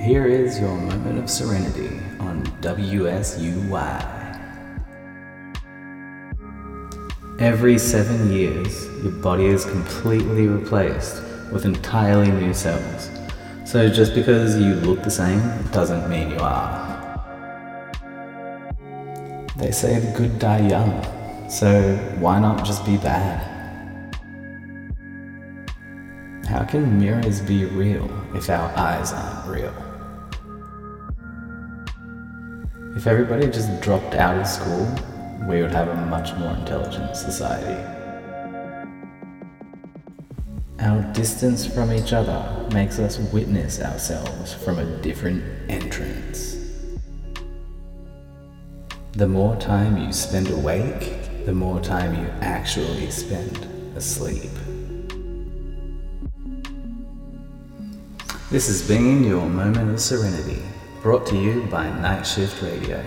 Here is your moment of serenity on WSUY. Every seven years, your body is completely replaced with entirely new cells. So just because you look the same doesn't mean you are. They say the good die young, so why not just be bad? How can mirrors be real if our eyes aren't real? If everybody just dropped out of school, we would have a much more intelligent society. Our distance from each other makes us witness ourselves from a different entrance. The more time you spend awake, the more time you actually spend asleep. This has been your moment of serenity, brought to you by Night Shift Radio.